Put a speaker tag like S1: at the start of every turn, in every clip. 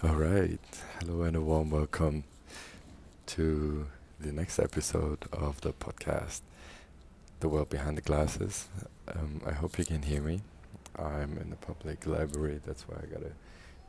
S1: All right. Hello and a warm welcome to the next episode of the podcast, The World Behind the Glasses. Um, I hope you can hear me. I'm in the public library, that's why I gotta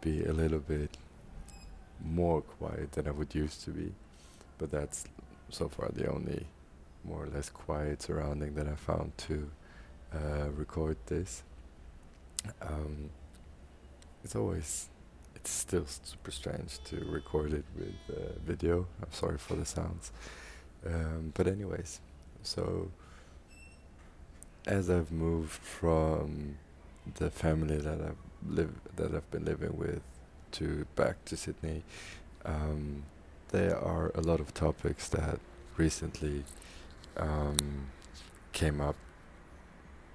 S1: be a little bit more quiet than I would used to be. But that's so far the only more or less quiet surrounding that I found to uh, record this. Um, it's always, it's still super strange to record it with uh, video. I'm sorry for the sounds. Um, but anyways, so as I've moved from the family that I've live that I've been living with to back to Sydney, um, there are a lot of topics that recently um, came up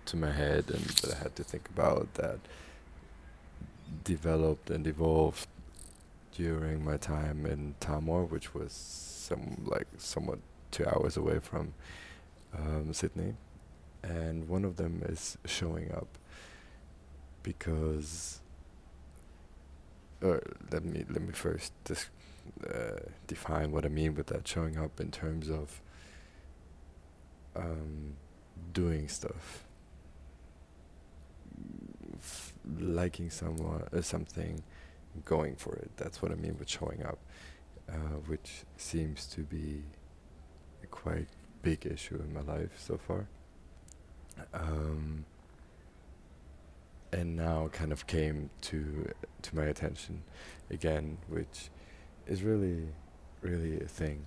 S1: to my head and that I had to think about that developed and evolved during my time in Tamworth, which was some like somewhat two hours away from um, Sydney, and one of them is showing up because. Uh, let me let me first dis- uh, define what I mean with that showing up in terms of um, doing stuff, liking someone uh, something, going for it. That's what I mean with showing up, uh, which seems to be a quite big issue in my life so far. Um, and now kind of came to to my attention again, which is really, really a thing.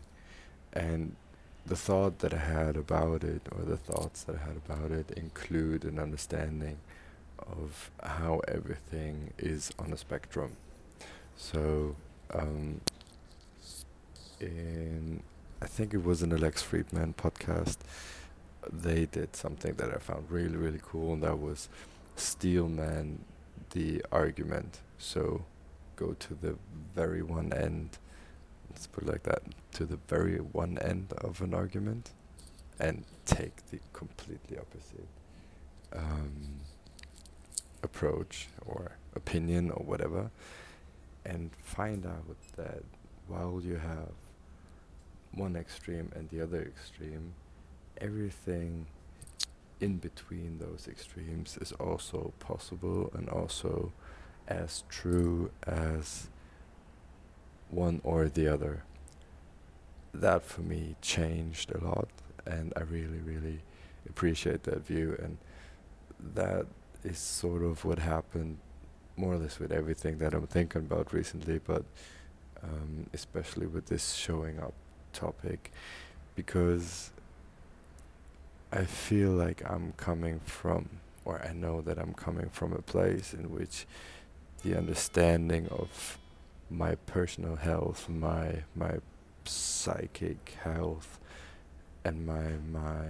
S1: And the thought that I had about it, or the thoughts that I had about it, include an understanding of how everything is on a spectrum. So, um, in I think it was an Alex Fridman podcast, they did something that I found really, really cool, and that was steelman the argument. So, go to the very one end let's put it like that, to the very one end of an argument and take the completely opposite um, approach or opinion or whatever and find out that while you have one extreme and the other extreme, everything in between those extremes is also possible and also as true as one or the other. That for me changed a lot, and I really, really appreciate that view. And that is sort of what happened more or less with everything that I'm thinking about recently, but um, especially with this showing up topic, because I feel like I'm coming from, or I know that I'm coming from a place in which the understanding of my personal health, my my psychic health, and my my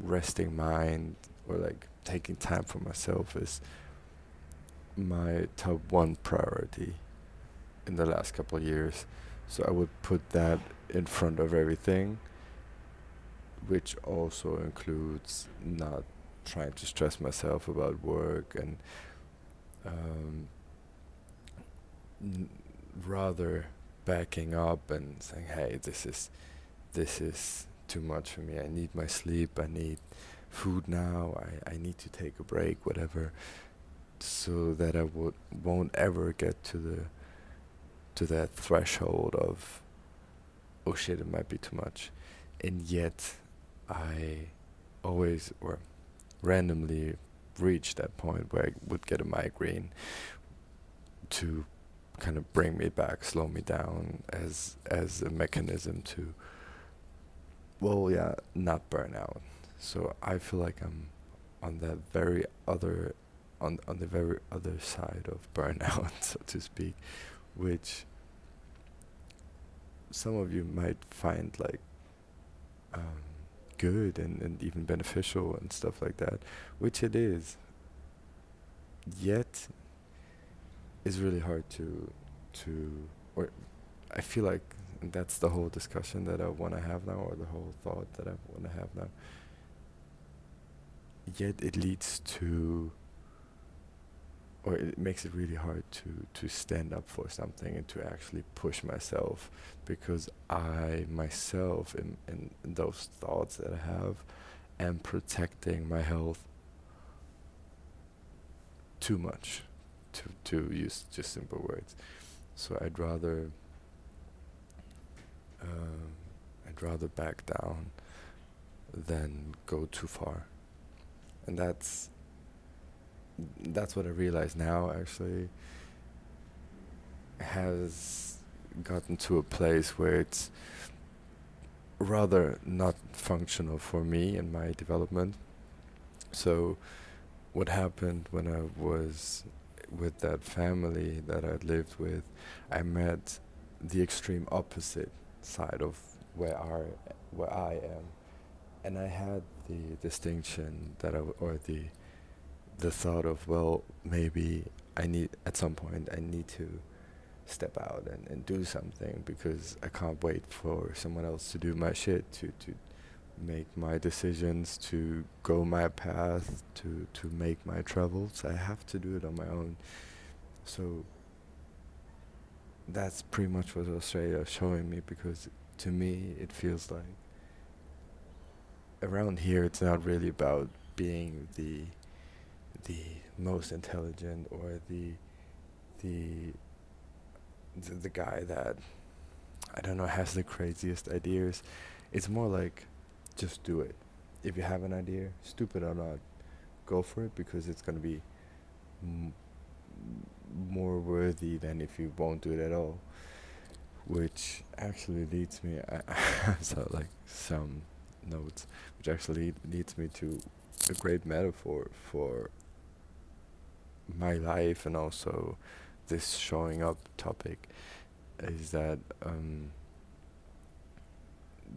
S1: resting mind or like taking time for myself is my top one priority in the last couple years. So I would put that in front of everything, which also includes not trying to stress myself about work and um, n- rather backing up and saying, "Hey, this is this is too much for me. I need my sleep. I need food now. I, I need to take a break, whatever, so that I would won't ever get to the to that threshold of oh shit, it might be too much, and yet I always or randomly reach that point where I would get a migraine to kind of bring me back, slow me down as as a mechanism to well yeah, not burn out. So I feel like I'm on that very other on on the very other side of burnout, so to speak, which some of you might find like um, good and, and even beneficial and stuff like that, which it is. Yet is really hard to to or I feel like that's the whole discussion that I want to have now or the whole thought that I want to have now. Yet it leads to or it makes it really hard to to stand up for something and to actually push myself because I myself in in, those thoughts that I have am protecting my health too much to to use just simple words. So I'd rather um, I'd rather back down than go too far and that's that's what I realize now actually has gotten to a place where it's rather not functional for me and my development. So what happened when I was with that family that I lived with, I met the extreme opposite side of where I where I am, and I had the distinction that I w- or the the thought of well maybe I need at some point I need to step out and, and do something because I can't wait for someone else to do my shit to to make my decisions to go my path to to make my travels. I have to do it on my own. So that's pretty much what Australia is showing me because to me it feels like around here it's not really about being the the most intelligent or the the the, the guy that I don't know has the craziest ideas. It's more like just do it. If you have an idea, stupid or not, go for it because it's gonna be m- more worthy than if you won't do it at all. Which actually leads me, I so like some notes, which actually leads me to a great metaphor for my life and also this showing up topic is that um,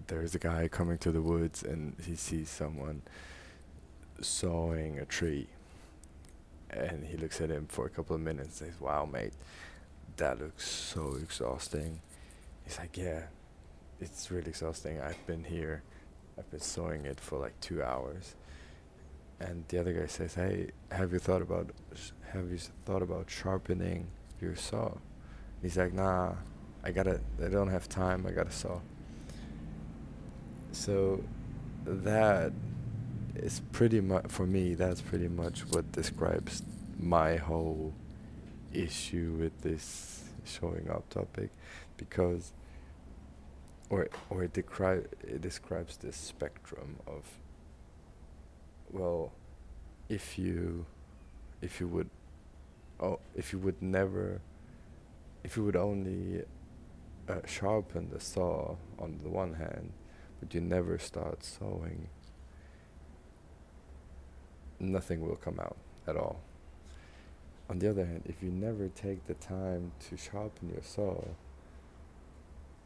S1: there's a guy coming to the woods and he sees someone sawing a tree. And he looks at him for a couple of minutes and says wow mate that looks so exhausting. He's like yeah it's really exhausting. I've been here i've been sawing it for like two hours and the other guy says hey have you thought about sh- have you thought about sharpening your saw? He's like, nah, I gotta, I don't have time, I gotta saw. So that is pretty much, for me, that's pretty much what describes my whole issue with this showing up topic because or or it, decri- it describes this spectrum of well if you if you would oh, if you would never, if you would only uh, sharpen the saw on the one hand, but you never start sawing, nothing will come out at all. On the other hand, if you never take the time to sharpen your saw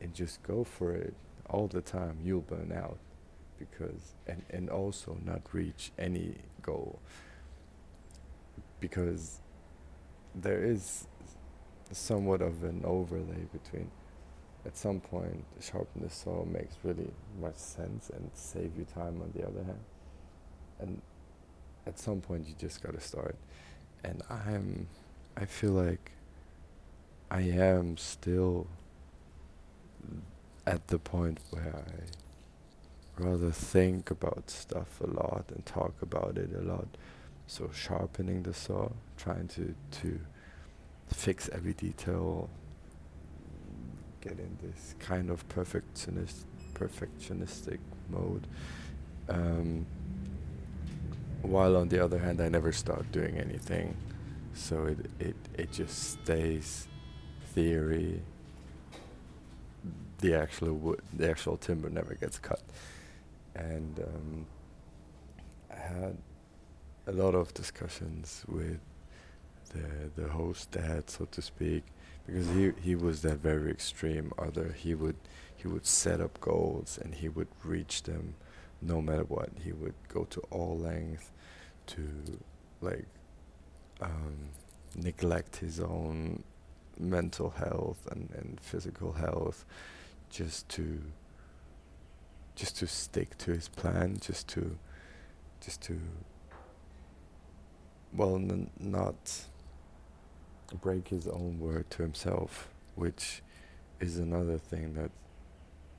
S1: and just go for it all the time, you'll burn out because and and also not reach any goal. Because there is somewhat of an overlay between at some point sharpen the saw makes really much sense and save you time on the other hand. And at some point you just got to start. And i'm i feel like i am still at the point where i rather think about stuff a lot and talk about it a lot so sharpening the saw, trying to to fix every detail, get in this kind of perfectionist perfectionistic mode. Um, while on the other hand, I never start doing anything, so it it it just stays theory. The actual wood, the actual timber never gets cut, and um, I had a lot of discussions with the the host dad, so to speak, because he he was that very extreme other. He would he would set up goals and he would reach them, no matter what. He would go to all length to like um, neglect his own mental health and, and physical health just to just to stick to his plan just to just to well, n- not break his own word to himself, which is another thing that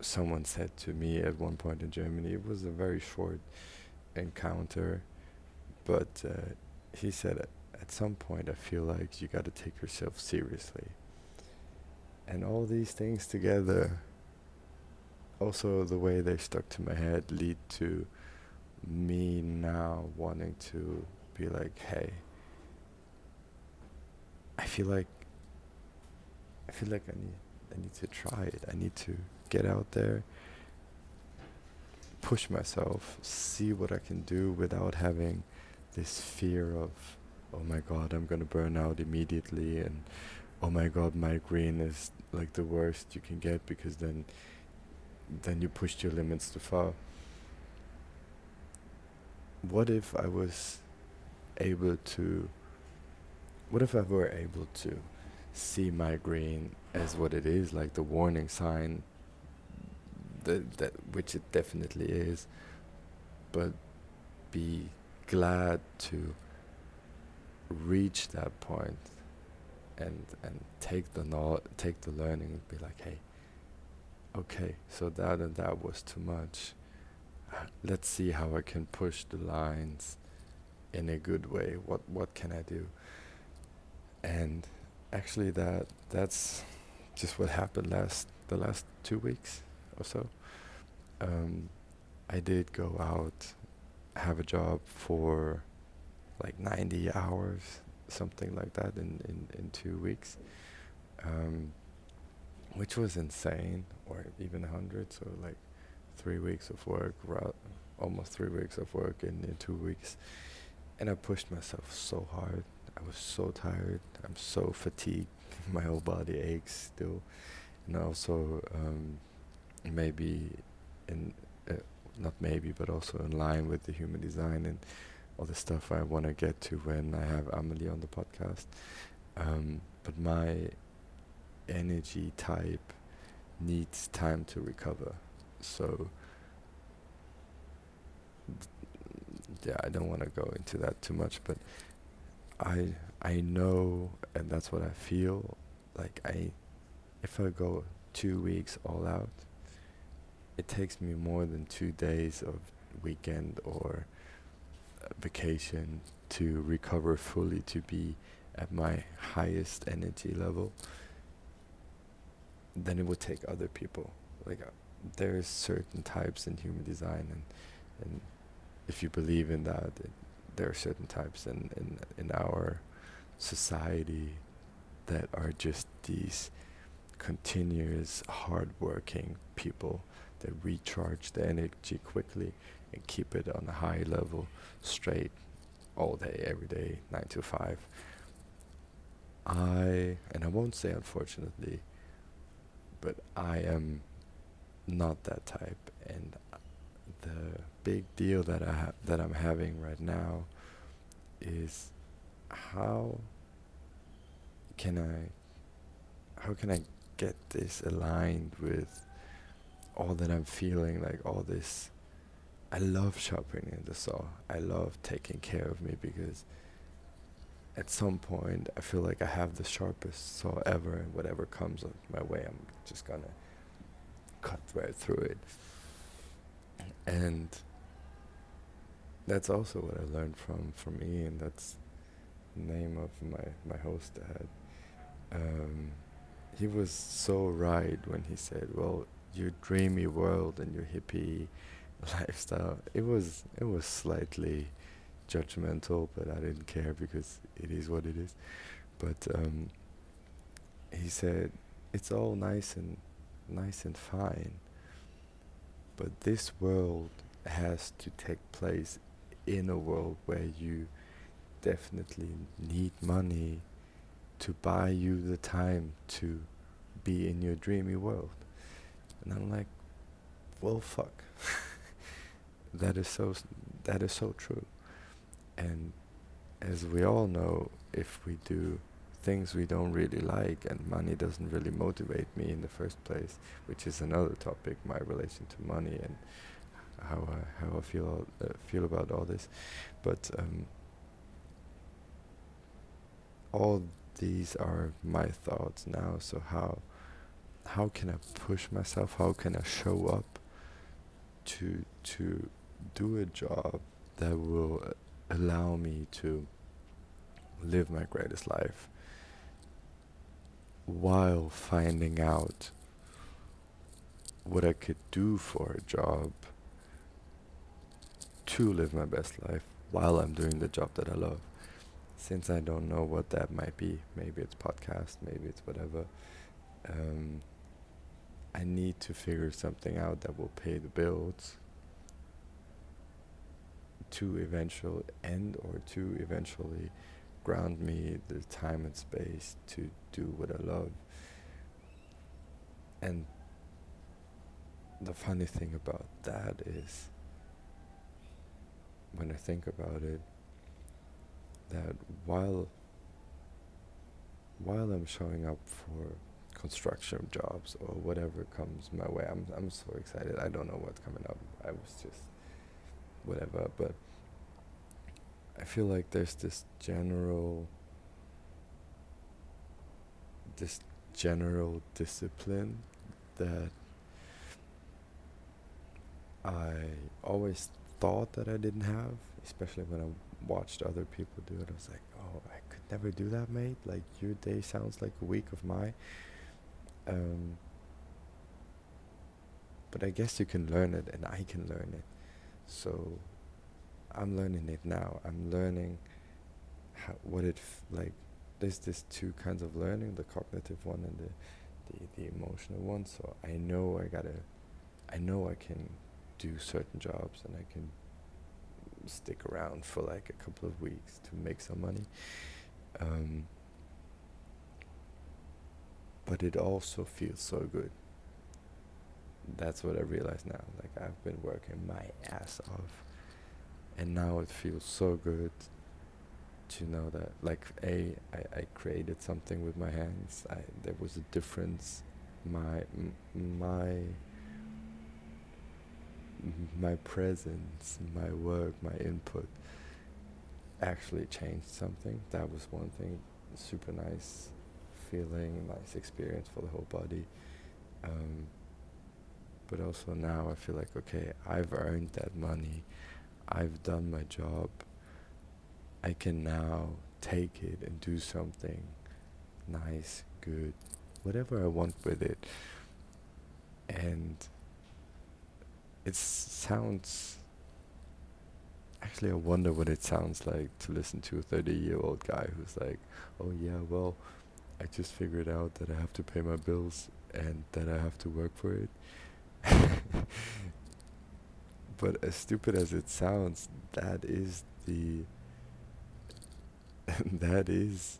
S1: someone said to me at one point in Germany. It was a very short encounter, but uh, he said at some point I feel like you got to take yourself seriously. And all these things together, also the way they stuck to my head, lead to me now wanting to be like, hey, I feel like I feel like I need I need to try it. I need to get out there, push myself, see what I can do without having this fear of oh my god, I'm gonna burn out immediately and oh my god, migraine is like the worst you can get because then then you pushed your limits too far. What if I was able to what if I were able to see migraine as what it is, like the warning sign that that which it definitely is, but be glad to reach that point and and take the no- take the learning and be like, hey, okay, so that and that was too much. Let's see how I can push the lines in a good way. What what can I do? And actually, that that's just what happened last the last two weeks or so. Um, I did go out, have a job for like 90 hours, something like that, in, in, in two weeks, um, which was insane, or even 100, so like three weeks of work, almost three weeks of work in, in two weeks. And I pushed myself so hard. I was so tired. I'm so fatigued. My whole body aches still. And also, um, maybe in, uh, not maybe, but also in line with the human design and all the stuff I want to get to when I have Amelie on the podcast. Um, but my energy type needs time to recover. So, yeah, I don't want to go into that too much, but I I know, and that's what I feel. Like I, if I go two weeks all out, it takes me more than two days of weekend or vacation to recover fully to be at my highest energy level then it would take other people like uh, there's certain types in human design and and if you believe in that it, there are certain types in, in in our society that are just these continuous hardworking people that recharge the energy quickly and keep it on a high level straight all day, every day, nine to five. I, and I won't say unfortunately, but I am not that type. And the big deal that I ha- that I'm having right now is how can I how can I get this aligned with all that I'm feeling like all this I love sharpening the saw. I love taking care of me because at some point I feel like I have the sharpest saw ever, and whatever comes my way, I'm just gonna cut right through it. And that's also what I learned from from Ian. That's the name of my my host dad. Um, he was so right when he said, "Well, your dreamy world and your hippie." lifestyle. It was it was slightly judgmental, but I didn't care because it is what it is. But um, he said it's all nice and nice and fine, but this world has to take place in a world where you definitely need money to buy you the time to be in your dreamy world. And I'm like, well, fuck. that is so that is so true and as we all know if we do things we don't really like and money doesn't really motivate me in the first place which is another topic my relation to money and how I, how I feel uh, feel about all this but um, all these are my thoughts now. So how how can I push myself? How can I show up to to do a job that will uh, allow me to live my greatest life while finding out what I could do for a job to live my best life while I'm doing the job that I love. Since I don't know what that might be, maybe it's podcast, maybe it's whatever. Um, I need to figure something out that will pay the bills to eventually end or to eventually ground me the time and space to do what I love. And the funny thing about that is when I think about it that while while I'm showing up for construction jobs or whatever comes my way. I'm I'm so excited. I don't know what's coming up. I was just whatever, but I feel like there's this general this general discipline that I always thought that I didn't have, especially when I watched other people do it. I was like, "Oh, I could never do that, mate. Like your day sounds like a week of my." Um, but I guess you can learn it, and I can learn it. So I'm learning it now. I'm learning how, what it f- like. There's this two kinds of learning: the cognitive one and the, the the emotional one. So I know I gotta, I know I can do certain jobs, and I can stick around for like a couple of weeks to make some money. Um, but it also feels so good. That's what I realize now. Like I've been working my ass off, and now it feels so good to know that, like, a I, I created something with my hands. I there was a difference. My m- my my presence, my work, my input actually changed something. That was one thing super nice feeling, nice experience for the whole body. Um, but also now I feel like, okay, I've earned that money, I've done my job, I can now take it and do something nice, good, whatever I want with it. And it sounds actually I wonder what it sounds like to listen to a 30 year old guy who's like, oh yeah, well, I just figured out that I have to pay my bills and that I have to work for it. but as stupid as it sounds, that is the that is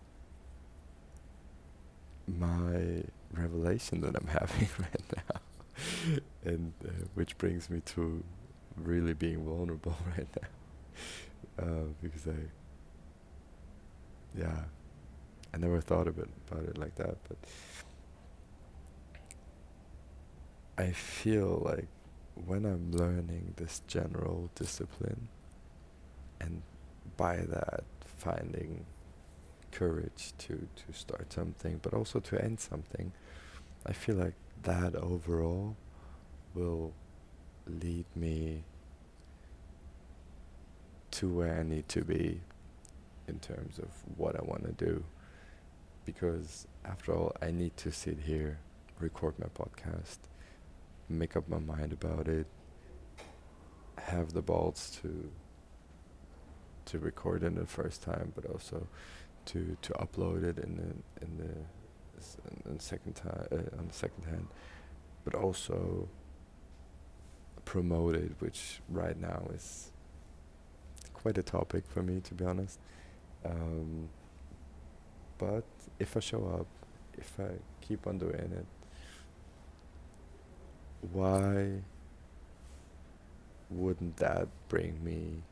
S1: my revelation that I'm having right now, and uh, which brings me to really being vulnerable right now, uh, because I, yeah, I never thought of it about it like that, but I feel like when I'm learning this general discipline and by that finding courage to, to start something but also to end something, I feel like that overall will lead me to where I need to be in terms of what I want to do. Because after all, I need to sit here, record my podcast, make up my mind about it, have the balls to to record it the first time, but also to to upload it in the in the, in the second time uh, on the second hand, but also promote it, which right now is quite a topic for me, to be honest. Um, but if I show up, if I keep on doing it, why wouldn't that bring me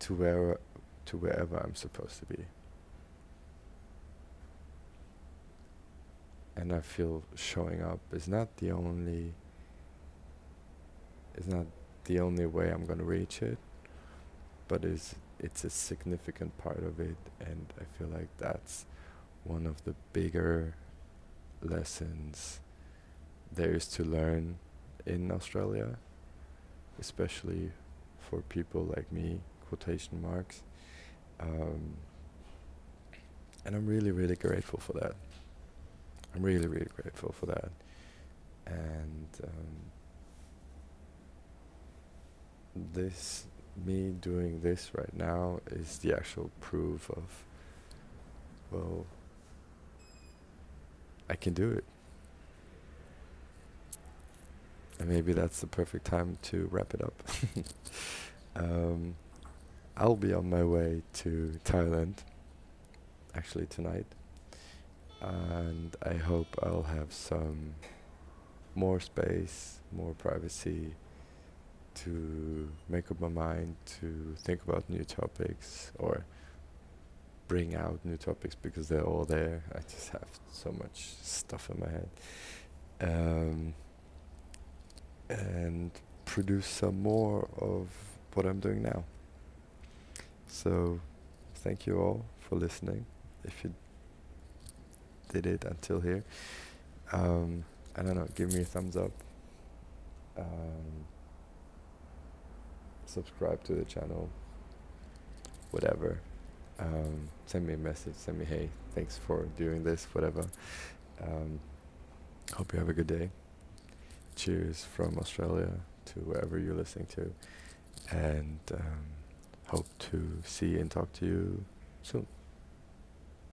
S1: to where to wherever I'm supposed to be? And I feel showing up is not the only is not the only way I'm gonna reach it, but is it's a significant part of it, and I feel like that's one of the bigger lessons there is to learn in Australia, especially for people like me, quotation marks. Um, and I'm really, really grateful for that. I'm really, really grateful for that. And um, this, me doing this right now, is the actual proof of, well, I can do it. And maybe that's the perfect time to wrap it up. um, I'll be on my way to Thailand actually tonight. And I hope I'll have some more space, more privacy to make up my mind to think about new topics or bring out new topics because they're all there. I just have so much stuff in my head. Um, and produce some more of what I'm doing now. So, thank you all for listening. If you did it until here, um, I don't know, give me a thumbs up. Um, subscribe to the channel. Whatever. Um, send me a message. Send me, hey, thanks for doing this. Whatever. Um, hope you have a good day. Cheers from Australia to wherever you're listening to, and um, hope to see and talk to you soon.